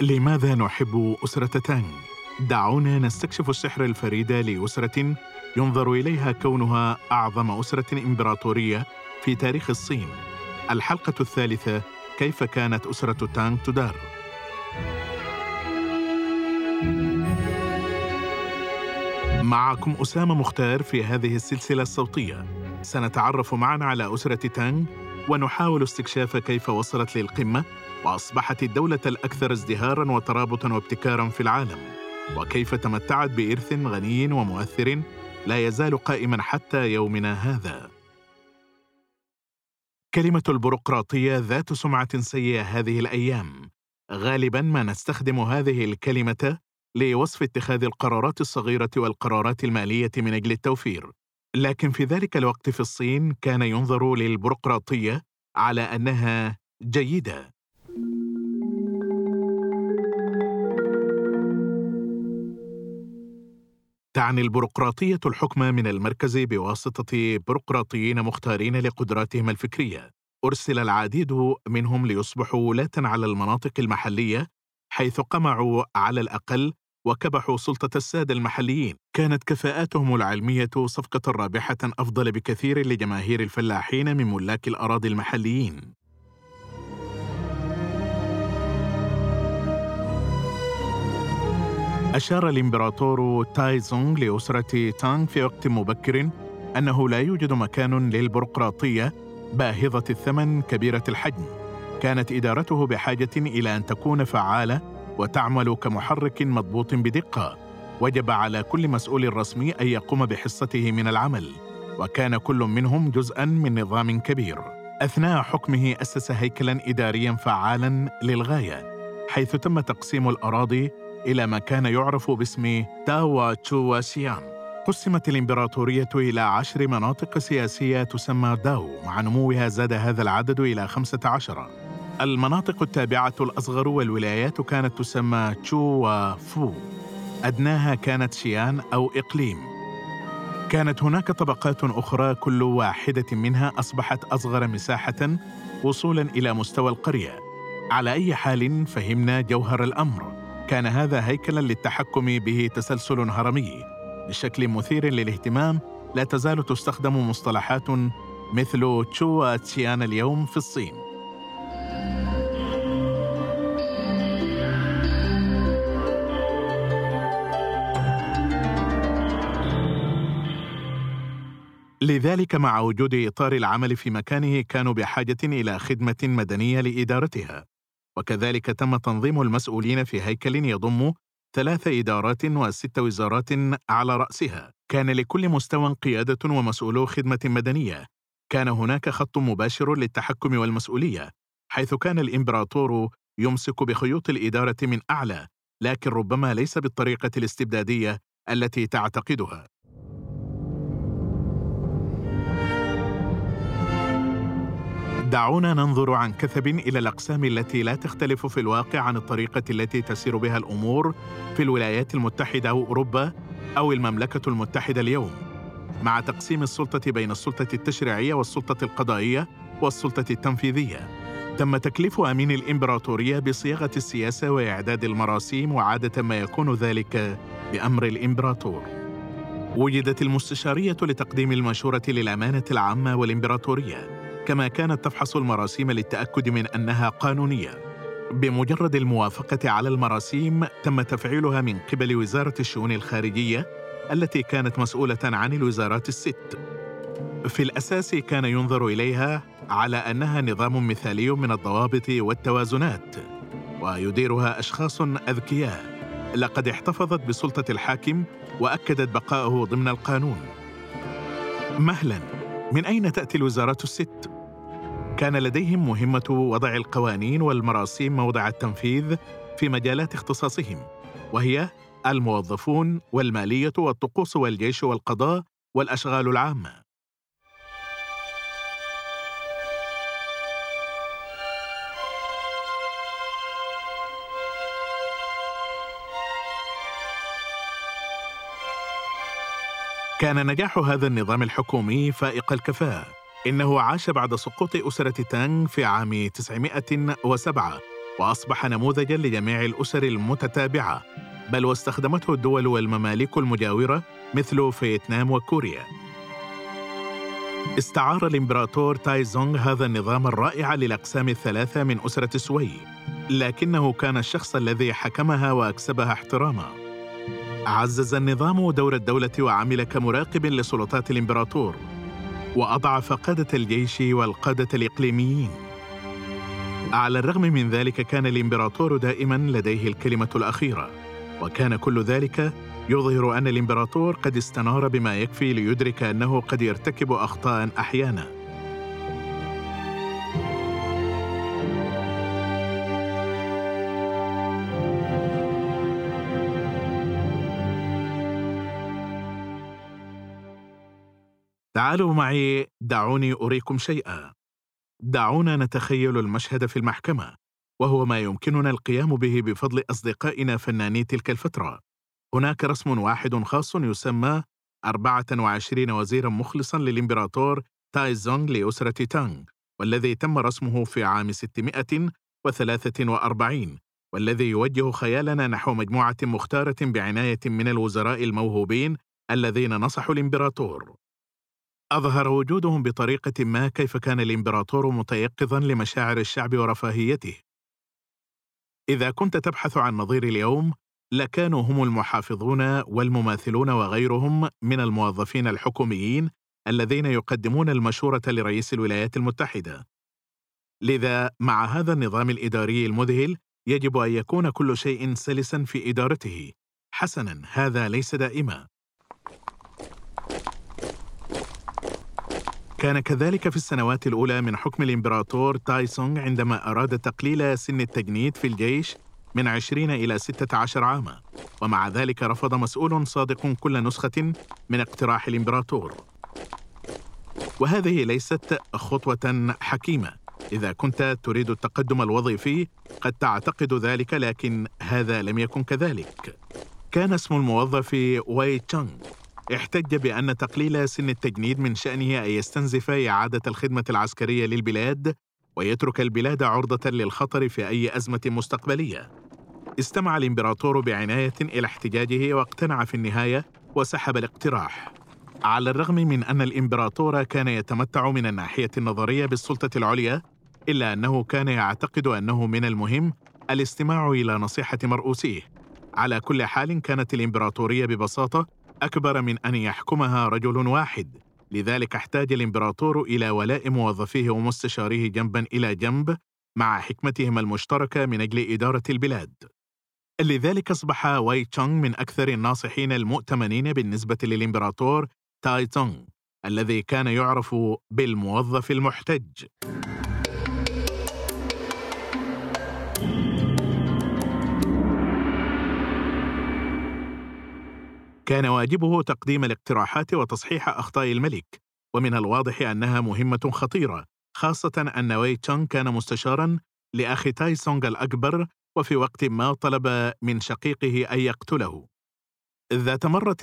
لماذا نحب أسرة تانغ؟ دعونا نستكشف السحر الفريد لأسرة ينظر إليها كونها أعظم أسرة إمبراطورية في تاريخ الصين. الحلقة الثالثة كيف كانت أسرة تانغ تدار؟ معكم أسامة مختار في هذه السلسلة الصوتية. سنتعرف معا على أسرة تانغ ونحاول استكشاف كيف وصلت للقمة وأصبحت الدولة الأكثر ازدهارا وترابطا وابتكارا في العالم. وكيف تمتعت بإرث غني ومؤثر لا يزال قائما حتى يومنا هذا. كلمة البيروقراطية ذات سمعة سيئة هذه الأيام. غالبا ما نستخدم هذه الكلمة لوصف اتخاذ القرارات الصغيرة والقرارات المالية من أجل التوفير. لكن في ذلك الوقت في الصين كان ينظر للبيروقراطية على أنها جيدة تعني البيروقراطية الحكم من المركز بواسطة بيروقراطيين مختارين لقدراتهم الفكرية. أرسل العديد منهم ليصبحوا ولاة على المناطق المحلية حيث قمعوا على الأقل وكبحوا سلطة السادة المحليين. كانت كفاءاتهم العلمية صفقة رابحة أفضل بكثير لجماهير الفلاحين من ملاك الأراضي المحليين. أشار الإمبراطور تايزونغ لأسرة تانغ في وقت مبكر أنه لا يوجد مكان للبيروقراطية باهظة الثمن كبيرة الحجم كانت إدارته بحاجة إلى أن تكون فعالة وتعمل كمحرك مضبوط بدقة. وجب على كل مسؤول رسمي أن يقوم بحصته من العمل وكان كل منهم جزءا من نظام كبير. أثناء حكمه أسس هيكلا إداريا فعالا للغاية حيث تم تقسيم الأراضي إلى ما كان يعرف باسم تاوا تشواشيان. قسمت الإمبراطورية إلى عشر مناطق سياسية تسمى داو مع نموها زاد هذا العدد إلى خمسة عشر. المناطق التابعة الأصغر والولايات كانت تسمى تشو فو أدناها كانت شيان أو إقليم. كانت هناك طبقات أخرى كل واحدة منها أصبحت أصغر مساحة وصولا إلى مستوى القرية. على أي حال فهمنا جوهر الأمر. كان هذا هيكلا للتحكم به تسلسل هرمي. بشكل مثير للاهتمام لا تزال تستخدم مصطلحات مثل تشوا تشيان اليوم في الصين. لذلك مع وجود إطار العمل في مكانه كانوا بحاجة إلى خدمة مدنية لإدارتها. وكذلك تم تنظيم المسؤولين في هيكل يضم ثلاث إدارات وست وزارات على رأسها. كان لكل مستوى قيادة ومسؤولو خدمة مدنية. كان هناك خط مباشر للتحكم والمسؤولية حيث كان الإمبراطور يمسك بخيوط الإدارة من أعلى لكن ربما ليس بالطريقة الاستبدادية التي تعتقدها. دعونا ننظر عن كثب إلى الأقسام التي لا تختلف في الواقع عن الطريقة التي تسير بها الأمور في الولايات المتحدة أو أوروبا أو المملكة المتحدة اليوم. مع تقسيم السلطة بين السلطة التشريعية والسلطة القضائية والسلطة التنفيذية تم تكليف أمين الإمبراطورية بصياغة السياسة وإعداد المراسيم وعادة ما يكون ذلك بأمر الإمبراطور. وجدت المستشارية لتقديم المشورة للأمانة العامة والإمبراطورية. كما كانت تفحص المراسيم للتأكد من أنها قانونية. بمجرد الموافقة على المراسيم تم تفعيلها من قبل وزارة الشؤون الخارجية التي كانت مسؤولة عن الوزارات الست. في الأساس كان ينظر إليها على أنها نظام مثالي من الضوابط والتوازنات ويديرها أشخاص أذكياء. لقد احتفظت بسلطة الحاكم وأكدت بقائه ضمن القانون. مهلا من أين تأتي الوزارات الست؟ كان لديهم مهمة وضع القوانين والمراسيم موضع التنفيذ في مجالات اختصاصهم وهي الموظفون والمالية والطقوس والجيش والقضاء والأشغال العامة. كان نجاح هذا النظام الحكومي فائق الكفاءة. إنه عاش بعد سقوط أسرة تانغ في عام 907 وأصبح نموذجا لجميع الأسر المتتابعة بل واستخدمته الدول والمماليك المجاورة مثل فيتنام وكوريا. استعار الإمبراطور تايزونغ هذا النظام الرائع للأقسام الثلاثة من أسرة سوي لكنه كان الشخص الذي حكمها وأكسبها احتراما. عزز النظام دور الدولة وعمل كمراقب لسلطات الإمبراطور. وأضعف قادة الجيش والقادة الإقليميين. على الرغم من ذلك كان الإمبراطور دائما لديه الكلمة الأخيرة وكان كل ذلك يظهر أن الإمبراطور قد استنار بما يكفي ليدرك أنه قد يرتكب أخطاء أحيانا. تعالوا معي. دعوني أريكم شيئا. دعونا نتخيل المشهد في المحكمة وهو ما يمكننا القيام به بفضل أصدقائنا فناني تلك الفترة. هناك رسم واحد خاص يسمى 24 وزيرا مخلصا للإمبراطور تايزونغ لأسرة تانغ والذي تم رسمه في عام 643 والذي يوجه خيالنا نحو مجموعة مختارة بعناية من الوزراء الموهوبين الذين نصحوا الإمبراطور. أظهر وجودهم بطريقة ما كيف كان الإمبراطور متيقظا لمشاعر الشعب ورفاهيته إذا كنت تبحث عن نظير اليوم لكانوا هم المحافظون والمماثلون وغيرهم من الموظفين الحكوميين الذين يقدمون المشورة لرئيس الولايات المتحدة. لذا مع هذا النظام الإداري المذهل يجب أن يكون كل شيء سلسا في إدارته. حسنا هذا ليس دائما. كان كذلك في السنوات الأولى من حكم الإمبراطور تايسونغ عندما أراد تقليل سن التجنيد في الجيش من 20 إلى 16 عاما. ومع ذلك رفض مسؤول صادق كل نسخة من اقتراح الإمبراطور. وهذه ليست خطوة حكيمة. إذا كنت تريد التقدم الوظيفي قد تعتقد ذلك لكن هذا لم يكن كذلك. كان اسم الموظف واي تشانغ. احتج بأن تقليل سن التجنيد من شأنه أن يستنزف إعادة الخدمة العسكرية للبلاد ويترك البلاد عرضة للخطر في أي أزمة مستقبلية. استمع الإمبراطور بعناية إلى احتجاجه واقتنع في النهاية وسحب الاقتراح. على الرغم من أن الإمبراطور كان يتمتع من الناحية النظرية بالسلطة العليا، إلا أنه كان يعتقد أنه من المهم الاستماع إلى نصيحة مرؤوسيه. على كل حال كانت الإمبراطورية ببساطة أكبر من أن يحكمها رجل واحد. لذلك احتاج الإمبراطور إلى ولاء موظفيه ومستشاريه جنبا إلى جنب مع حكمتهم المشتركة من أجل إدارة البلاد. لذلك أصبح واي تشونغ من أكثر الناصحين المؤتمنين بالنسبة للإمبراطور تاي تونغ الذي كان يعرف بالموظف المحتج. كان واجبه تقديم الاقتراحات وتصحيح أخطاء الملك ومن الواضح أنها مهمة خطيرة خاصة أن وي تشونغ كان مستشارا لأخي تاي سونغ الأكبر وفي وقت ما طلب من شقيقه أن يقتله. ذات مرة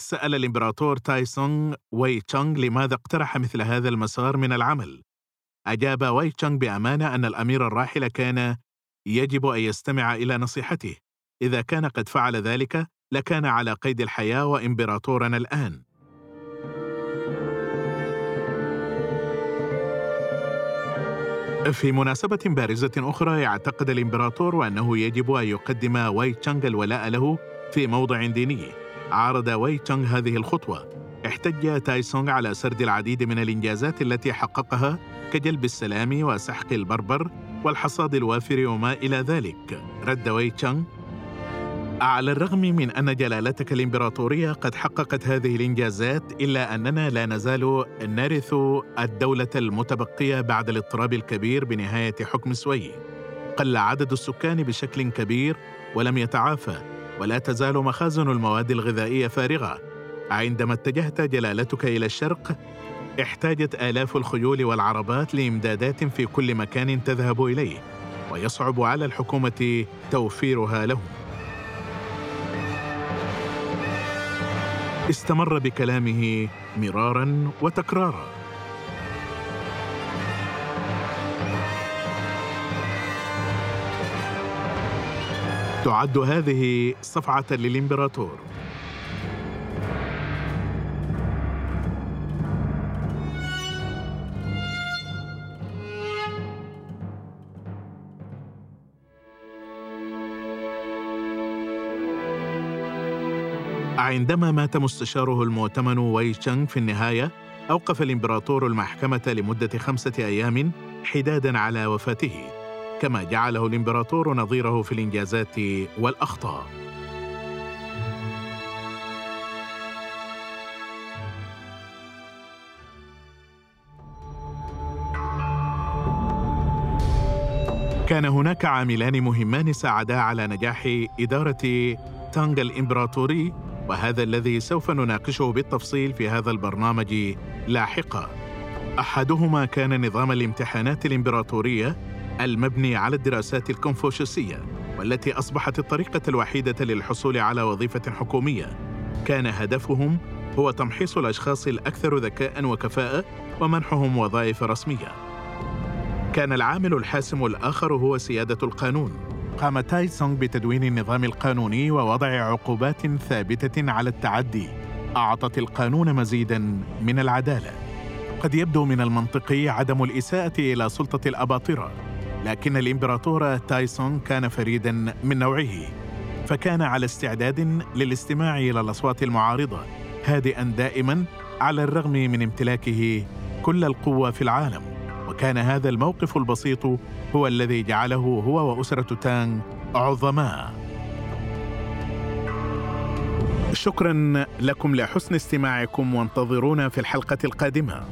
سأل الإمبراطور تاي سونغ وي تشونغ لماذا اقترح مثل هذا المسار من العمل. أجاب وي تشونغ بأمانة أن الأمير الراحل كان يجب أن يستمع إلى نصيحته إذا كان قد فعل ذلك لكان على قيد الحياة وإمبراطورنا الآن. في مناسبة بارزة أخرى يعتقد الإمبراطور أنه يجب أن يقدم واي تشانغ الولاء له في موضع ديني. عارض واي تشانغ هذه الخطوة. احتج تايسونغ على سرد العديد من الإنجازات التي حققها كجلب السلام وسحق البربر والحصاد الوافر وما إلى ذلك. رد واي تشانغ على الرغم من أن جلالتك الإمبراطورية قد حققت هذه الإنجازات إلا أننا لا نزال نرث الدولة المتبقية بعد الاضطراب الكبير بنهاية حكم سوي. قل عدد السكان بشكل كبير ولم يتعافى ولا تزال مخازن المواد الغذائية فارغة. عندما اتجهت جلالتك إلى الشرق احتاجت آلاف الخيول والعربات لإمدادات في كل مكان تذهب إليه ويصعب على الحكومة توفيرها لهم. استمر بكلامه مرارا وتكرارا. تعد هذه صفعة للإمبراطور. عندما مات مستشاره المؤتمن وي تشانغ في النهاية أوقف الإمبراطور المحكمة لمدة خمسة أيام حدادا على وفاته كما جعله الإمبراطور نظيره في الإنجازات والأخطاء. كان هناك عاملان مهمان ساعدا على نجاح إدارة تانغ الإمبراطوري وهذا الذي سوف نناقشه بالتفصيل في هذا البرنامج لاحقا. أحدهما كان نظام الامتحانات الإمبراطورية المبني على الدراسات الكونفوشيوسية والتي أصبحت الطريقة الوحيدة للحصول على وظيفة حكومية. كان هدفهم هو تمحيص الأشخاص الأكثر ذكاء وكفاءة ومنحهم وظائف رسمية. كان العامل الحاسم الآخر هو سيادة القانون. قام تاي سونغ بتدوين النظام القانوني ووضع عقوبات ثابتة على التعدي. أعطت القانون مزيدا من العدالة. قد يبدو من المنطقي عدم الإساءة إلى سلطة الأباطرة لكن الإمبراطور تايسون كان فريدا من نوعه. فكان على استعداد للاستماع إلى الأصوات المعارضة هادئا دائما على الرغم من امتلاكه كل القوة في العالم. وكان هذا الموقف البسيط هو الذي جعله هو وأسرة تانغ عظماء شكرا لكم لحسن استماعكم وانتظرونا في الحلقة القادمة.